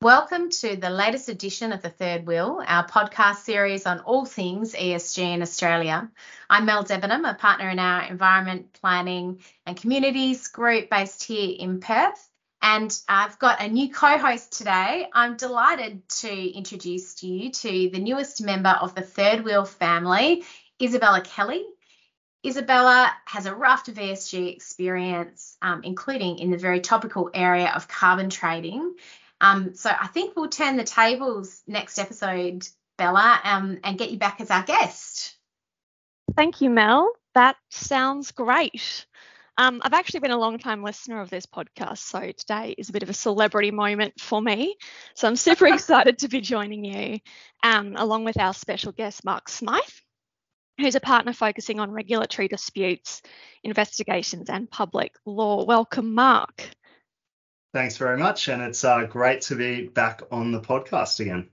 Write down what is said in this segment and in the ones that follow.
Welcome to the latest edition of The Third Wheel, our podcast series on all things ESG in Australia. I'm Mel Debenham, a partner in our Environment Planning and Communities group based here in Perth. And I've got a new co host today. I'm delighted to introduce you to the newest member of the Third Wheel family, Isabella Kelly. Isabella has a raft of ESG experience, um, including in the very topical area of carbon trading. Um, so I think we'll turn the tables next episode, Bella, um, and get you back as our guest. Thank you, Mel. That sounds great. Um, I've actually been a long time listener of this podcast, so today is a bit of a celebrity moment for me. So I'm super excited to be joining you, um, along with our special guest, Mark Smythe, who's a partner focusing on regulatory disputes, investigations, and public law. Welcome, Mark. Thanks very much. And it's uh, great to be back on the podcast again.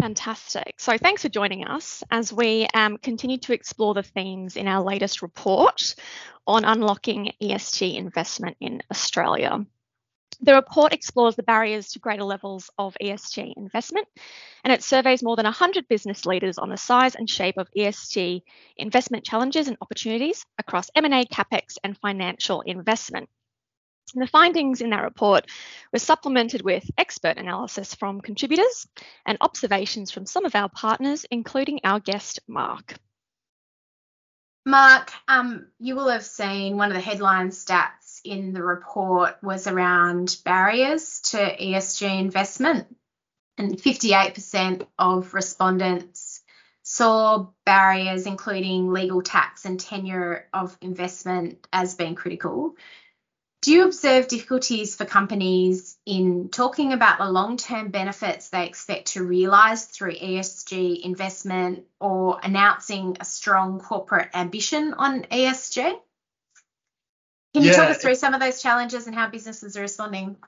Fantastic. So, thanks for joining us as we um, continue to explore the themes in our latest report on unlocking ESG investment in Australia. The report explores the barriers to greater levels of ESG investment and it surveys more than 100 business leaders on the size and shape of ESG investment challenges and opportunities across M&A, capex and financial investment. And the findings in that report were supplemented with expert analysis from contributors and observations from some of our partners, including our guest, Mark. Mark, um, you will have seen one of the headline stats in the report was around barriers to ESG investment. And 58% of respondents saw barriers, including legal tax and tenure of investment, as being critical. Do you observe difficulties for companies in talking about the long term benefits they expect to realise through ESG investment or announcing a strong corporate ambition on ESG? Can you yeah, talk us through some of those challenges and how businesses are responding?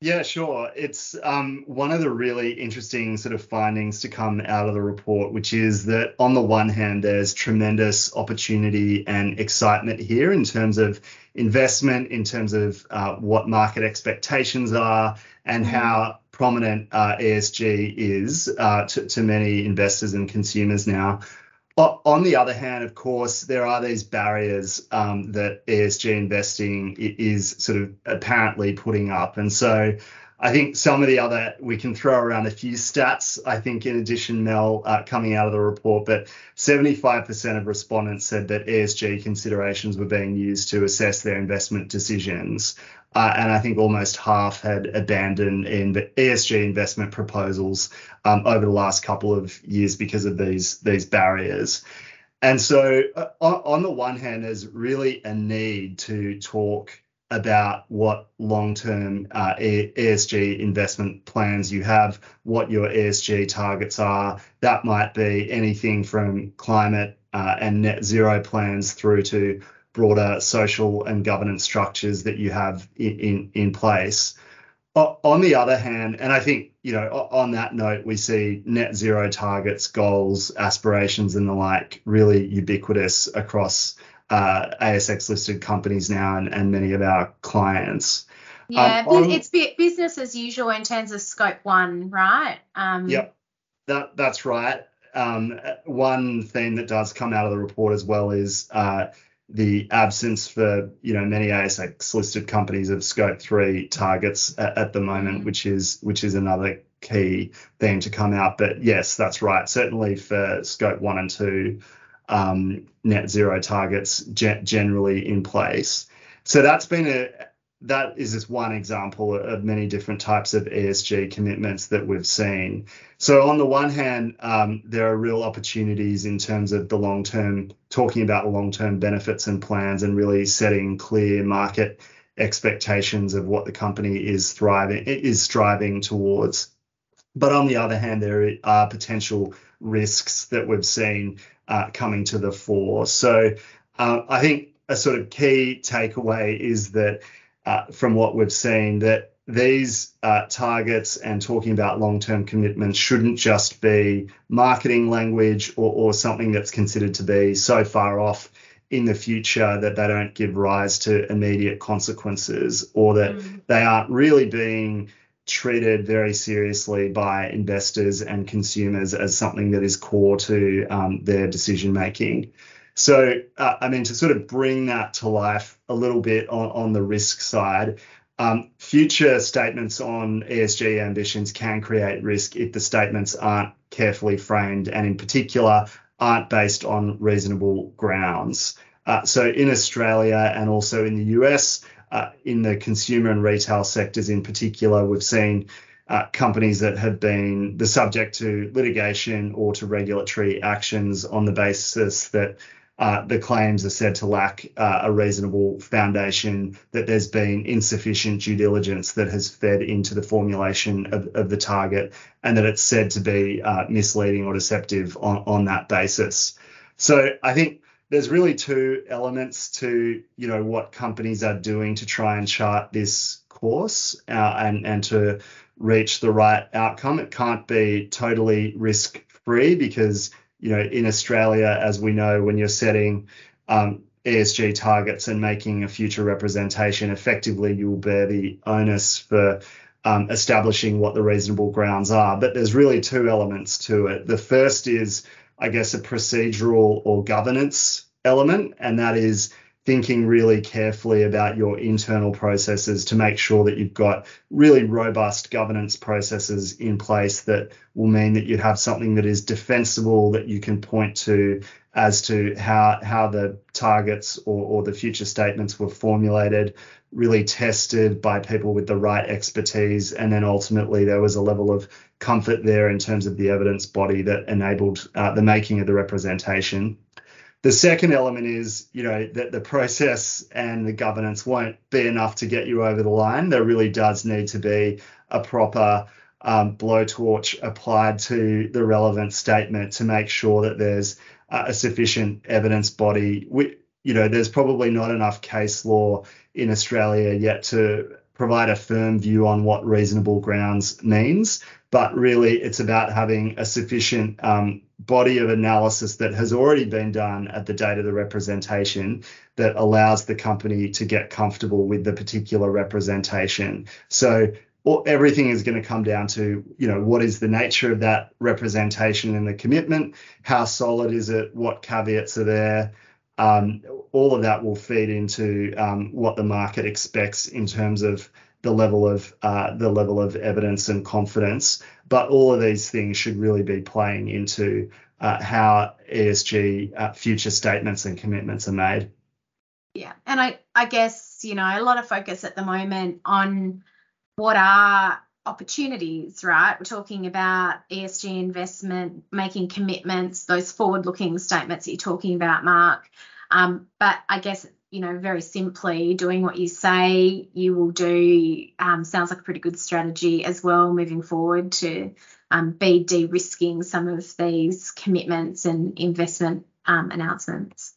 Yeah, sure. It's um, one of the really interesting sort of findings to come out of the report, which is that on the one hand, there's tremendous opportunity and excitement here in terms of investment, in terms of uh, what market expectations are, and mm-hmm. how prominent uh, ESG is uh, to, to many investors and consumers now. On the other hand, of course, there are these barriers um, that ESG investing is sort of apparently putting up. And so I think some of the other, we can throw around a few stats, I think, in addition, Mel, uh, coming out of the report, but 75% of respondents said that ESG considerations were being used to assess their investment decisions. Uh, and I think almost half had abandoned in ESG investment proposals um, over the last couple of years because of these these barriers. And so, uh, on, on, the one hand, there's really a need to talk about what long-term uh, ESG investment plans you have, what your ESG targets are. That might be anything from climate uh, and net zero plans through to broader social and governance structures that you have in, in, in place. On the other hand, and I think, you know, on that note, we see net zero targets, goals, aspirations, and the like really ubiquitous across uh, ASX listed companies now and, and many of our clients. Yeah, um, on, it's business as usual in terms of scope one, right? Um, yep, that, that's right. Um, one theme that does come out of the report as well is uh, the absence for you know many ASX listed companies of scope three targets at, at the moment, mm-hmm. which is which is another key thing to come out. But yes, that's right. Certainly for scope one and two, um, net zero targets ge- generally in place. So that's been a that is just one example of many different types of ESG commitments that we've seen. So on the one hand, um, there are real opportunities in terms of the long term, talking about long term benefits and plans, and really setting clear market expectations of what the company is thriving is striving towards. But on the other hand, there are potential risks that we've seen uh, coming to the fore. So uh, I think a sort of key takeaway is that uh, from what we've seen that these uh, targets and talking about long-term commitments shouldn't just be marketing language or, or, something that's considered to be so far off in the future that they don't give rise to immediate consequences or that mm. they aren't really being treated very seriously by investors and consumers as something that is core to um, their decision making. So, uh, I mean, to sort of bring that to life a little bit on, on the risk side, um, future statements on ESG ambitions can create risk if the statements aren't carefully framed and, in particular, aren't based on reasonable grounds. Uh, so, in Australia and also in the US, in the consumer and retail sectors in particular, we've seen uh, companies that have been the subject to litigation or to regulatory actions on the basis that uh, the claims are said to lack uh, a reasonable foundation, that there's been insufficient due diligence that has fed into the formulation of, of the target, and that it's said to be uh, misleading or deceptive on, on that basis. So I think there's really two elements to you know what companies are doing to try and chart this course uh, and and to reach the right outcome. It can't be totally risk free because you know in Australia, as we know, when you're setting um, ESG targets and making a future representation, effectively you will bear the onus for um, establishing what the reasonable grounds are. But there's really two elements to it. The first is I guess, a procedural or governance element, and that is thinking really carefully about your internal processes to make sure that you've got really robust governance processes in place that will mean that you have something that is defensible that you can point to as to how how the targets or, or the future statements were formulated really tested by people with the right expertise and then ultimately there was a level of comfort there in terms of the evidence body that enabled uh, the making of the representation the second element is, you know, that the process and the governance won't be enough to get you over the line. There really does need to be a proper um, blowtorch applied to the relevant statement to make sure that there's uh, a sufficient evidence body. We, you know, there's probably not enough case law in Australia yet to provide a firm view on what reasonable grounds means, but really it's about having a sufficient um, body of analysis that has already been done at the date of the representation that allows the company to get comfortable with the particular representation. So everything is going to come down to, you know, what is the nature of that representation and the commitment? How solid is it? What caveats are there? Um, all of that will feed into um, what the market expects in terms of the level of uh, the level of evidence and confidence. But all of these things should really be playing into uh, how ESG uh, future statements and commitments are made. Yeah, and I I guess you know a lot of focus at the moment on what are opportunities, right? We're talking about ESG investment, making commitments, those forward-looking statements that you're talking about, Mark. Um, but I guess you know, very simply, doing what you say you will do um, sounds like a pretty good strategy as well moving forward to um, be de risking some of these commitments and investment um, announcements.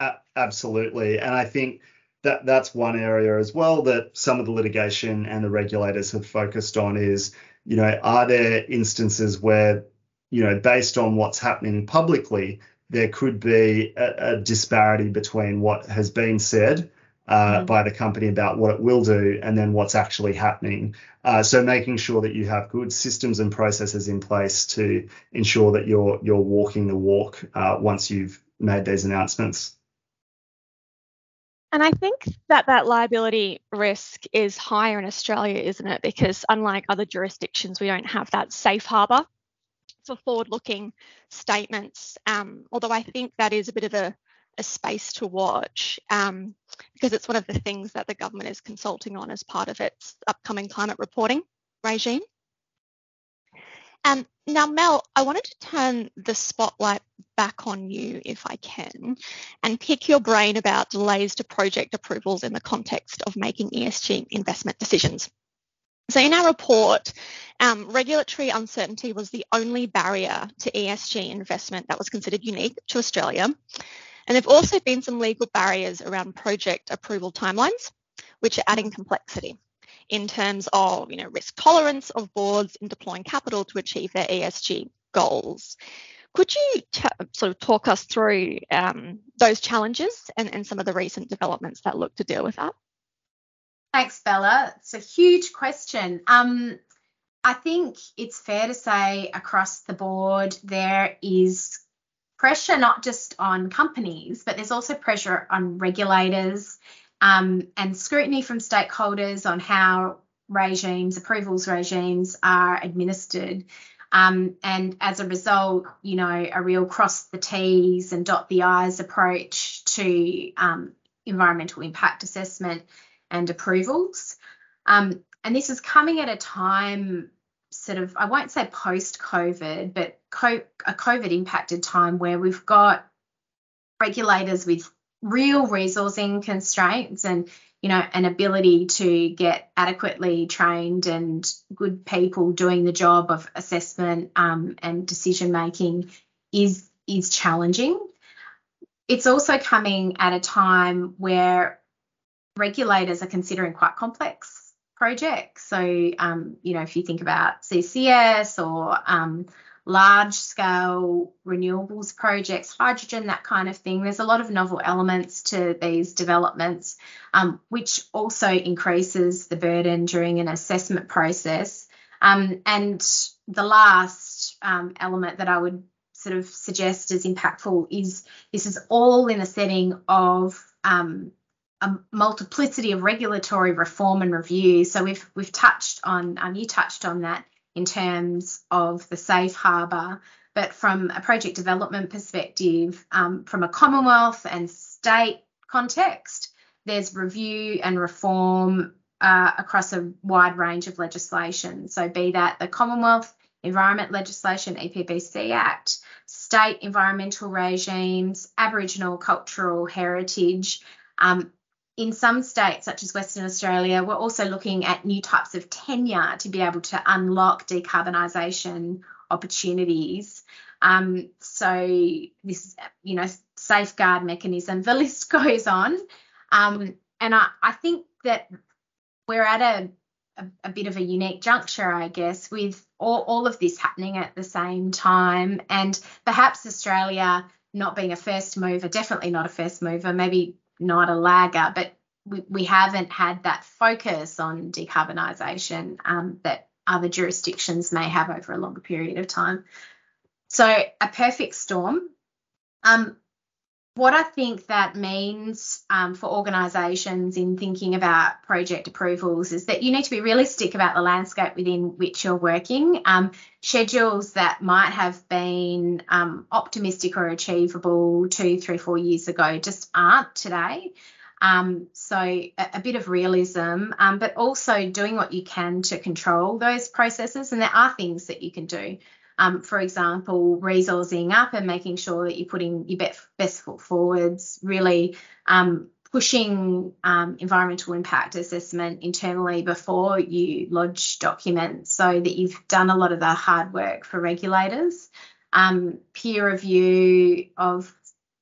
Uh, absolutely. And I think that that's one area as well that some of the litigation and the regulators have focused on is, you know, are there instances where, you know, based on what's happening publicly, there could be a, a disparity between what has been said uh, mm. by the company about what it will do and then what's actually happening. Uh, so making sure that you have good systems and processes in place to ensure that you're you're walking the walk uh, once you've made these announcements. And I think that that liability risk is higher in Australia, isn't it? Because unlike other jurisdictions, we don't have that safe harbour for forward looking statements, um, although I think that is a bit of a, a space to watch um, because it's one of the things that the government is consulting on as part of its upcoming climate reporting regime. Um, now, Mel, I wanted to turn the spotlight back on you, if I can, and pick your brain about delays to project approvals in the context of making ESG investment decisions. So in our report, um, regulatory uncertainty was the only barrier to ESG investment that was considered unique to Australia. And there have also been some legal barriers around project approval timelines, which are adding complexity in terms of you know, risk tolerance of boards in deploying capital to achieve their ESG goals. Could you t- sort of talk us through um, those challenges and, and some of the recent developments that look to deal with that? Thanks, Bella. It's a huge question. Um, I think it's fair to say across the board there is pressure not just on companies, but there's also pressure on regulators um, and scrutiny from stakeholders on how regimes, approvals regimes are administered. Um, and as a result, you know, a real cross the T's and dot the I's approach to um, environmental impact assessment and approvals. Um, and this is coming at a time, sort of, I won't say post COVID, but co- a COVID impacted time where we've got regulators with real resourcing constraints and you know an ability to get adequately trained and good people doing the job of assessment um, and decision making is is challenging. It's also coming at a time where regulators are considering quite complex projects. So, um, you know, if you think about CCS or um, large scale renewables projects, hydrogen, that kind of thing, there's a lot of novel elements to these developments, um, which also increases the burden during an assessment process. Um, and the last um, element that I would sort of suggest as impactful is this is all in the setting of um, a multiplicity of regulatory reform and review. So we've we've touched on um, you touched on that in terms of the safe harbour, but from a project development perspective, um, from a Commonwealth and state context, there's review and reform uh, across a wide range of legislation. So be that the Commonwealth Environment Legislation, EPBC Act, state environmental regimes, Aboriginal cultural heritage, um, in some states, such as Western Australia, we're also looking at new types of tenure to be able to unlock decarbonisation opportunities. Um, so this, you know, safeguard mechanism, the list goes on. Um, and I, I think that we're at a, a, a, bit of a unique juncture, I guess, with all, all of this happening at the same time. And perhaps Australia not being a first mover, definitely not a first mover, maybe not a lagger, but we, we haven't had that focus on decarbonisation um, that other jurisdictions may have over a longer period of time. So a perfect storm. Um, what I think that means um, for organisations in thinking about project approvals is that you need to be realistic about the landscape within which you're working. Um, schedules that might have been um, optimistic or achievable two, three, four years ago just aren't today. Um, so a, a, bit of realism, um, but also doing what you can to control those processes. And there are things that you can do. Um, for example, resourcing up and making sure that you're putting your best foot forwards, really um, pushing um, environmental impact assessment internally before you lodge documents so that you've done a lot of the hard work for regulators. Um, peer review of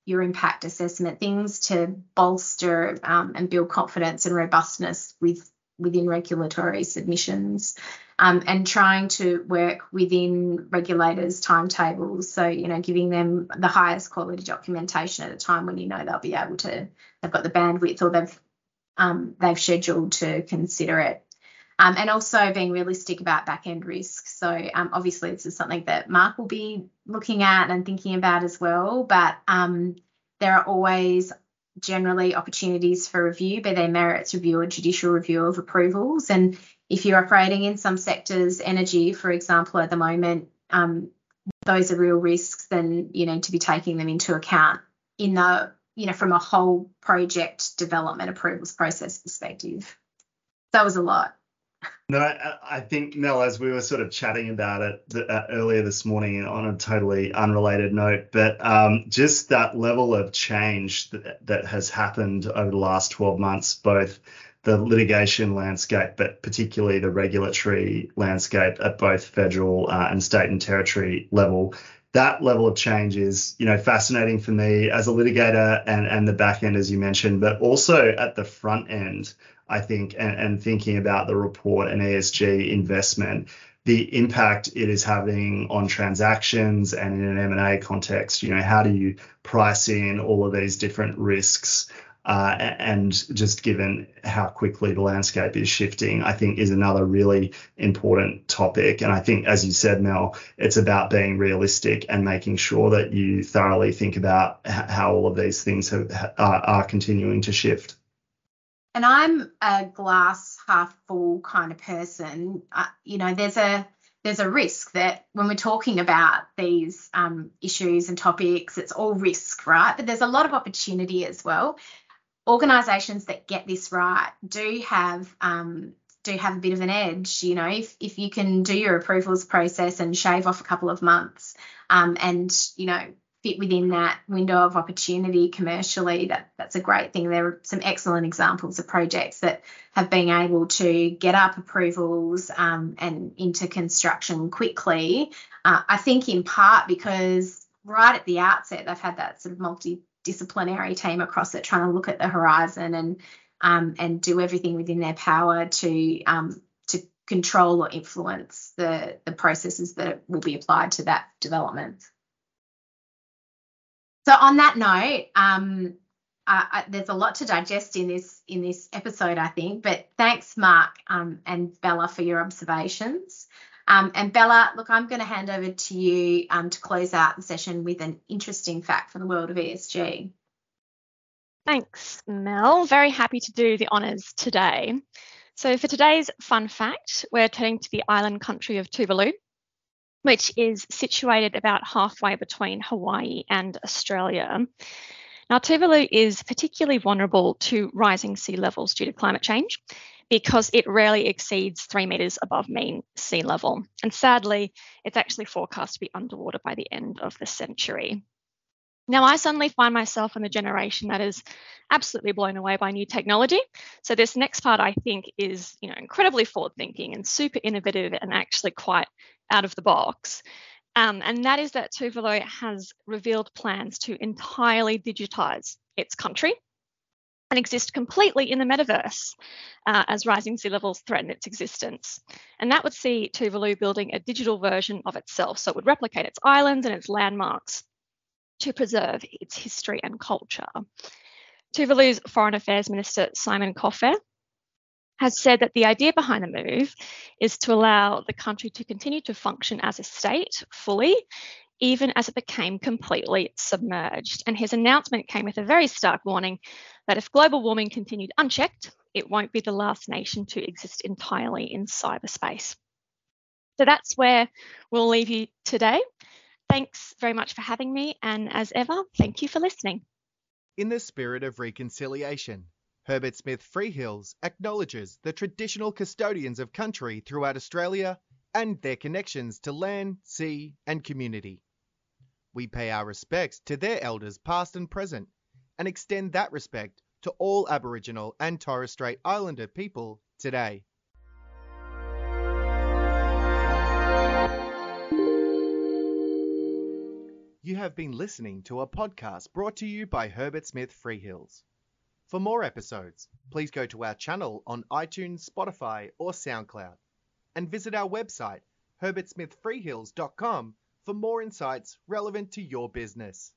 your impact assessment, things to bolster um, and build confidence and robustness with within regulatory submissions um, and trying to work within regulators' timetables. So, you know, giving them the highest quality documentation at a time when you know they'll be able to, they've got the bandwidth or they've um, they've scheduled to consider it. Um, and also being realistic about back end risk. So um, obviously this is something that Mark will be looking at and thinking about as well. But um, there are always generally opportunities for review, be they merits review or judicial review of approvals. And if you're operating in some sectors, energy, for example, at the moment, um, those are real risks, then you need to be taking them into account in the, you know, from a whole project development approvals process perspective. That was a lot. No, I, I think Mel, as we were sort of chatting about it uh, earlier this morning on a totally unrelated note, but um, just that level of change that, that has happened over the last 12 months, both the litigation landscape, but particularly the regulatory landscape at both federal uh, and state and territory level. That level of change is, you know, fascinating for me as a litigator and, and the back end, as you mentioned, but also at the front end, I think, and, and thinking about the report and ESG investment, the impact it is having on transactions and in an M&A context, you know, how do you price in all of these different risks uh, and just given how quickly the landscape is shifting, I think is another really important topic. And I think, as you said, Mel, it's about being realistic and making sure that you thoroughly think about how all of these things have, are, are continuing to shift. And I'm a glass half full kind of person. Uh, you know, there's a there's a risk that when we're talking about these um, issues and topics, it's all risk, right? But there's a lot of opportunity as well. Organisations that get this right do have um, do have a bit of an edge. You know, if if you can do your approvals process and shave off a couple of months, um, and you know fit within that window of opportunity commercially, that that's a great thing. There are some excellent examples of projects that have been able to get up approvals um, and into construction quickly. Uh, I think in part because right at the outset they've had that sort of multidisciplinary team across it trying to look at the horizon and um, and do everything within their power to um, to control or influence the the processes that will be applied to that development. So on that note, um, uh, there's a lot to digest in this in this episode, I think. But thanks, Mark um, and Bella, for your observations. Um, and Bella, look, I'm going to hand over to you um, to close out the session with an interesting fact from the world of ESG. Thanks, Mel. Very happy to do the honours today. So, for today's fun fact, we're turning to the island country of Tuvalu, which is situated about halfway between Hawaii and Australia. Now, Tuvalu is particularly vulnerable to rising sea levels due to climate change because it rarely exceeds three metres above mean sea level. And sadly, it's actually forecast to be underwater by the end of the century. Now, I suddenly find myself in the generation that is absolutely blown away by new technology. So this next part, I think, is you know incredibly forward-thinking and super innovative and actually quite out of the box. Um, and that is that Tuvalu has revealed plans to entirely digitize its country and exist completely in the metaverse uh, as rising sea levels threaten its existence. And that would see Tuvalu building a digital version of itself. So it would replicate its islands and its landmarks to preserve its history and culture. Tuvalu's Foreign Affairs Minister Simon Kofe has said that the idea behind the move is to allow the country to continue to function as a state fully, even as it became completely submerged. And his announcement came with a very stark warning that if global warming continued unchecked, it won't be the last nation to exist entirely in cyberspace. So that's where we'll leave you today. Thanks very much for having me, and as ever, thank you for listening. In the spirit of reconciliation, Herbert Smith Freehills acknowledges the traditional custodians of country throughout Australia and their connections to land, sea, and community. We pay our respects to their elders past and present and extend that respect to all Aboriginal and Torres Strait Islander people today. You have been listening to a podcast brought to you by Herbert Smith Freehills. For more episodes, please go to our channel on iTunes, Spotify, or SoundCloud, and visit our website, herbertsmithfreehills.com, for more insights relevant to your business.